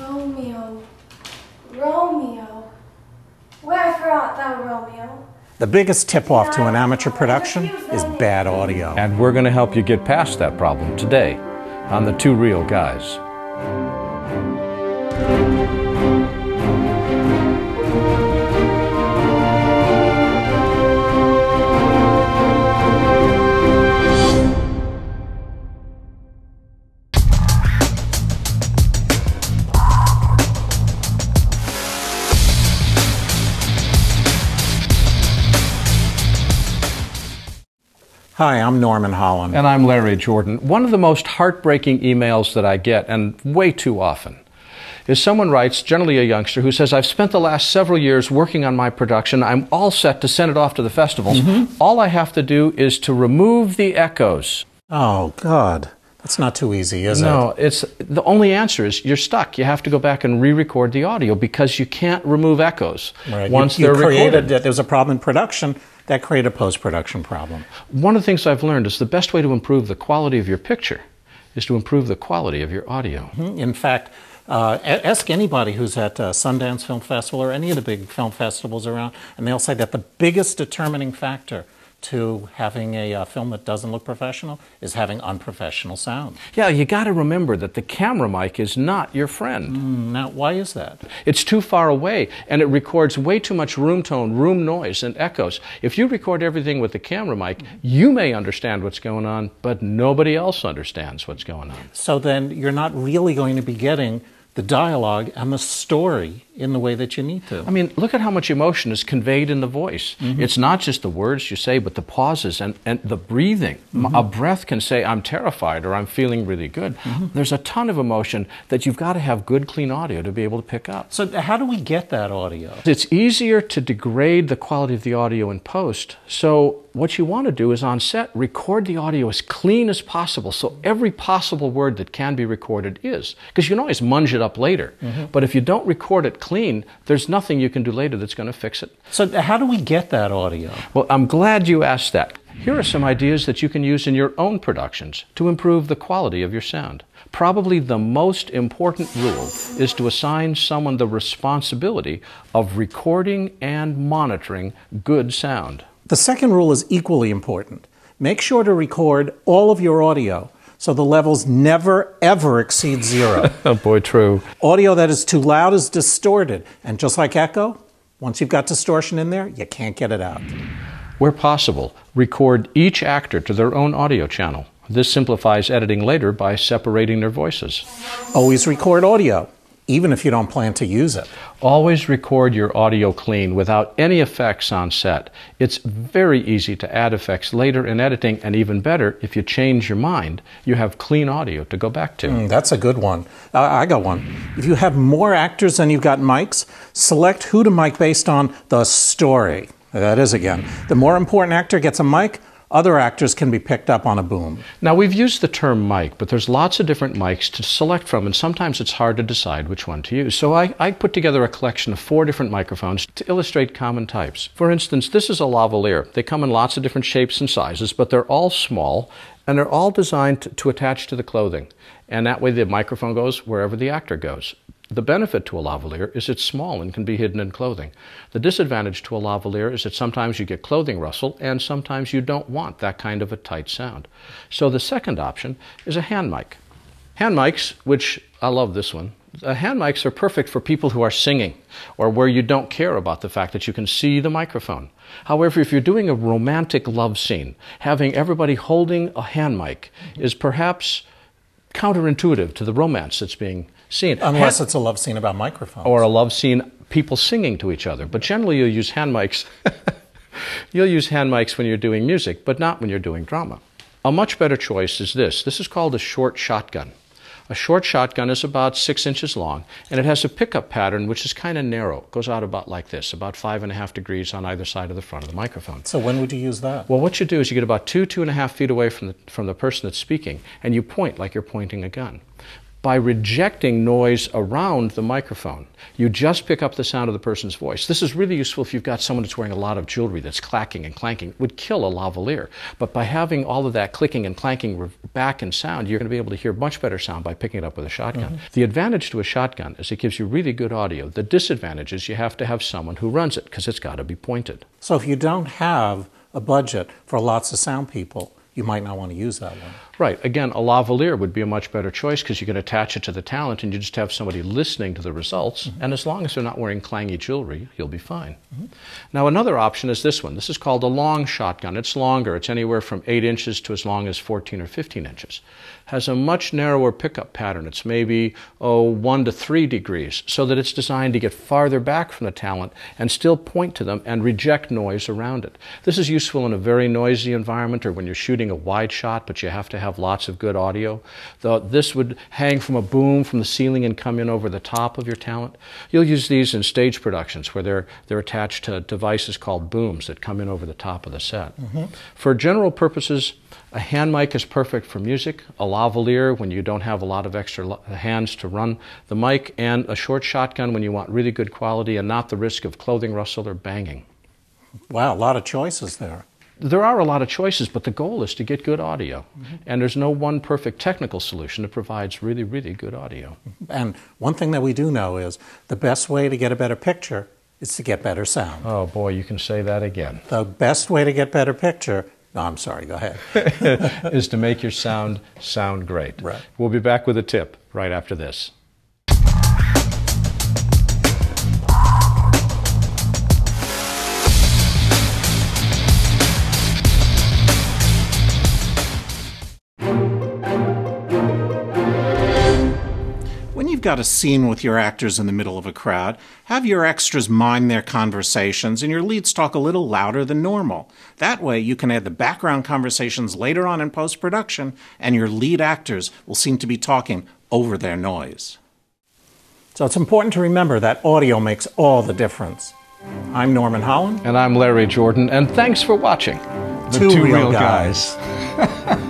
Romeo, Romeo, wherefore art thou, Romeo? The biggest tip off to an amateur production is bad audio. And we're going to help you get past that problem today on The Two Reel Guys. Hi, I'm Norman Hollyn. And I'm Larry Jordan. One of the most heartbreaking emails that I get, and way too often, is someone writes, generally a youngster, who says, I've spent the last several years working on my production. I'm all set to send it off to the festivals. Mm-hmm. All I have to do is to remove the echoes. Oh, God. That's not too easy, is no, it? No, it's the only answer is you're stuck. You have to go back and re-record the audio because you can't remove echoes right. once you, you they're created recorded. That there was a problem in production that create a post-production problem. One of the things I've learned is the best way to improve the quality of your picture is to improve the quality of your audio. Mm-hmm. In fact, uh, ask anybody who's at uh, Sundance Film Festival or any of the big film festivals around, and they'll say that the biggest determining factor to having a uh, film that doesn't look professional is having unprofessional sound. Yeah, you got to remember that the camera mic is not your friend. Mm, now, why is that? It's too far away and it records way too much room tone, room noise, and echoes. If you record everything with the camera mic, you may understand what's going on, but nobody else understands what's going on. So then you're not really going to be getting the dialogue and the story in the way that you need to. I mean, look at how much emotion is conveyed in the voice. Mm-hmm. It's not just the words you say, but the pauses and, and the breathing. Mm-hmm. A breath can say, I'm terrified or I'm feeling really good. Mm-hmm. There's a ton of emotion that you've got to have good, clean audio to be able to pick up. So, how do we get that audio? It's easier to degrade the quality of the audio in post. So, what you want to do is on set, record the audio as clean as possible. So, every possible word that can be recorded is. Because you can always munge it up later. Mm-hmm. But if you don't record it clean, there's nothing you can do later that's going to fix it. So, how do we get that audio? Well, I'm glad you asked that. Here are some ideas that you can use in your own productions to improve the quality of your sound. Probably the most important rule is to assign someone the responsibility of recording and monitoring good sound. The second rule is equally important. Make sure to record all of your audio so the levels never ever exceed zero. oh boy, true. Audio that is too loud is distorted, and just like echo, once you've got distortion in there, you can't get it out. Where possible, record each actor to their own audio channel. This simplifies editing later by separating their voices. Always record audio even if you don't plan to use it. Always record your audio clean without any effects on set. It's very easy to add effects later in editing, and even better, if you change your mind, you have clean audio to go back to. Mm, that's a good one. Uh, I got one. If you have more actors than you've got mics, select who to mic based on the story. That is again. The more important actor gets a mic, other actors can be picked up on a boom. Now, we've used the term mic, but there's lots of different mics to select from, and sometimes it's hard to decide which one to use. So I, I put together a collection of four different microphones to illustrate common types. For instance, this is a lavalier. They come in lots of different shapes and sizes, but they're all small, and they're all designed to, to attach to the clothing. And that way the microphone goes wherever the actor goes. The benefit to a lavalier is it's small and can be hidden in clothing. The disadvantage to a lavalier is that sometimes you get clothing rustle and sometimes you don't want that kind of a tight sound. So the second option is a hand mic. Hand mics, which I love this one, uh, hand mics are perfect for people who are singing or where you don't care about the fact that you can see the microphone. However, if you're doing a romantic love scene, having everybody holding a hand mic is perhaps counterintuitive to the romance that's being seen. Unless hand, it's a love scene about microphones. Or a love scene, people singing to each other. But generally, you'll use hand mics. you'll use hand mics when you're doing music, but not when you're doing drama. A much better choice is this. This is called a short shotgun. A short shotgun is about six inches long, and it has a pickup pattern which is kind of narrow. It goes out about like this, about five and a half degrees on either side of the front of the microphone. So when would you use that? Well, what you do is you get about two, two and a half feet away from the, from the person that's speaking, and you point like you're pointing a gun. By rejecting noise around the microphone. You just pick up the sound of the person's voice. This is really useful if you've got someone that's wearing a lot of jewelry that's clacking and clanking. It would kill a lavalier. But by having all of that clicking and clanking back in sound, you're going to be able to hear much better sound by picking it up with a shotgun. Mm-hmm. The advantage to a shotgun is it gives you really good audio. The disadvantage is you have to have someone who runs it because it's got to be pointed. So if you don't have a budget for lots of sound people, you might not want to use that one. Right. Again, a lavalier would be a much better choice because you can attach it to the talent and you just have somebody listening to the results. Mm-hmm. And as long as they're not wearing clangy jewelry, you'll be fine. Mm-hmm. Now, another option is this one. This is called a long shotgun. It's longer, it's anywhere from 8 inches to as long as 14 or 15 inches. Has a much narrower pickup pattern. It's maybe, oh, 1 to 3 degrees, so that it's designed to get farther back from the talent and still point to them and reject noise around it. This is useful in a very noisy environment or when you're shooting a wide shot, but you have to have lots of good audio. The, this would hang from a boom from the ceiling and come in over the top of your talent. You'll use these in stage productions where they're, they're attached to devices called booms that come in over the top of the set. Mm-hmm. For general purposes, a hand mic is perfect for music, a lavalier when you don't have a lot of extra hands to run the mic, and a short shotgun when you want really good quality and not the risk of clothing rustle or banging. Wow, a lot of choices there. There are a lot of choices, but the goal is to get good audio. And there's no one perfect technical solution that provides really, really good audio. And one thing that we do know is the best way to get a better picture is to get better sound. Oh boy, you can say that again. The best way to get better picture, no, I'm sorry, go ahead. is to make your sound sound great. Right. We'll be back with a tip right after this. Got a scene with your actors in the middle of a crowd, have your extras mime their conversations and your leads talk a little louder than normal. That way, you can add the background conversations later on in post production, and your lead actors will seem to be talking over their noise. So it's important to remember that audio makes all the difference. I'm Norman Hollyn. And I'm Larry Jordan, and thanks for watching. The Two Reel Guys.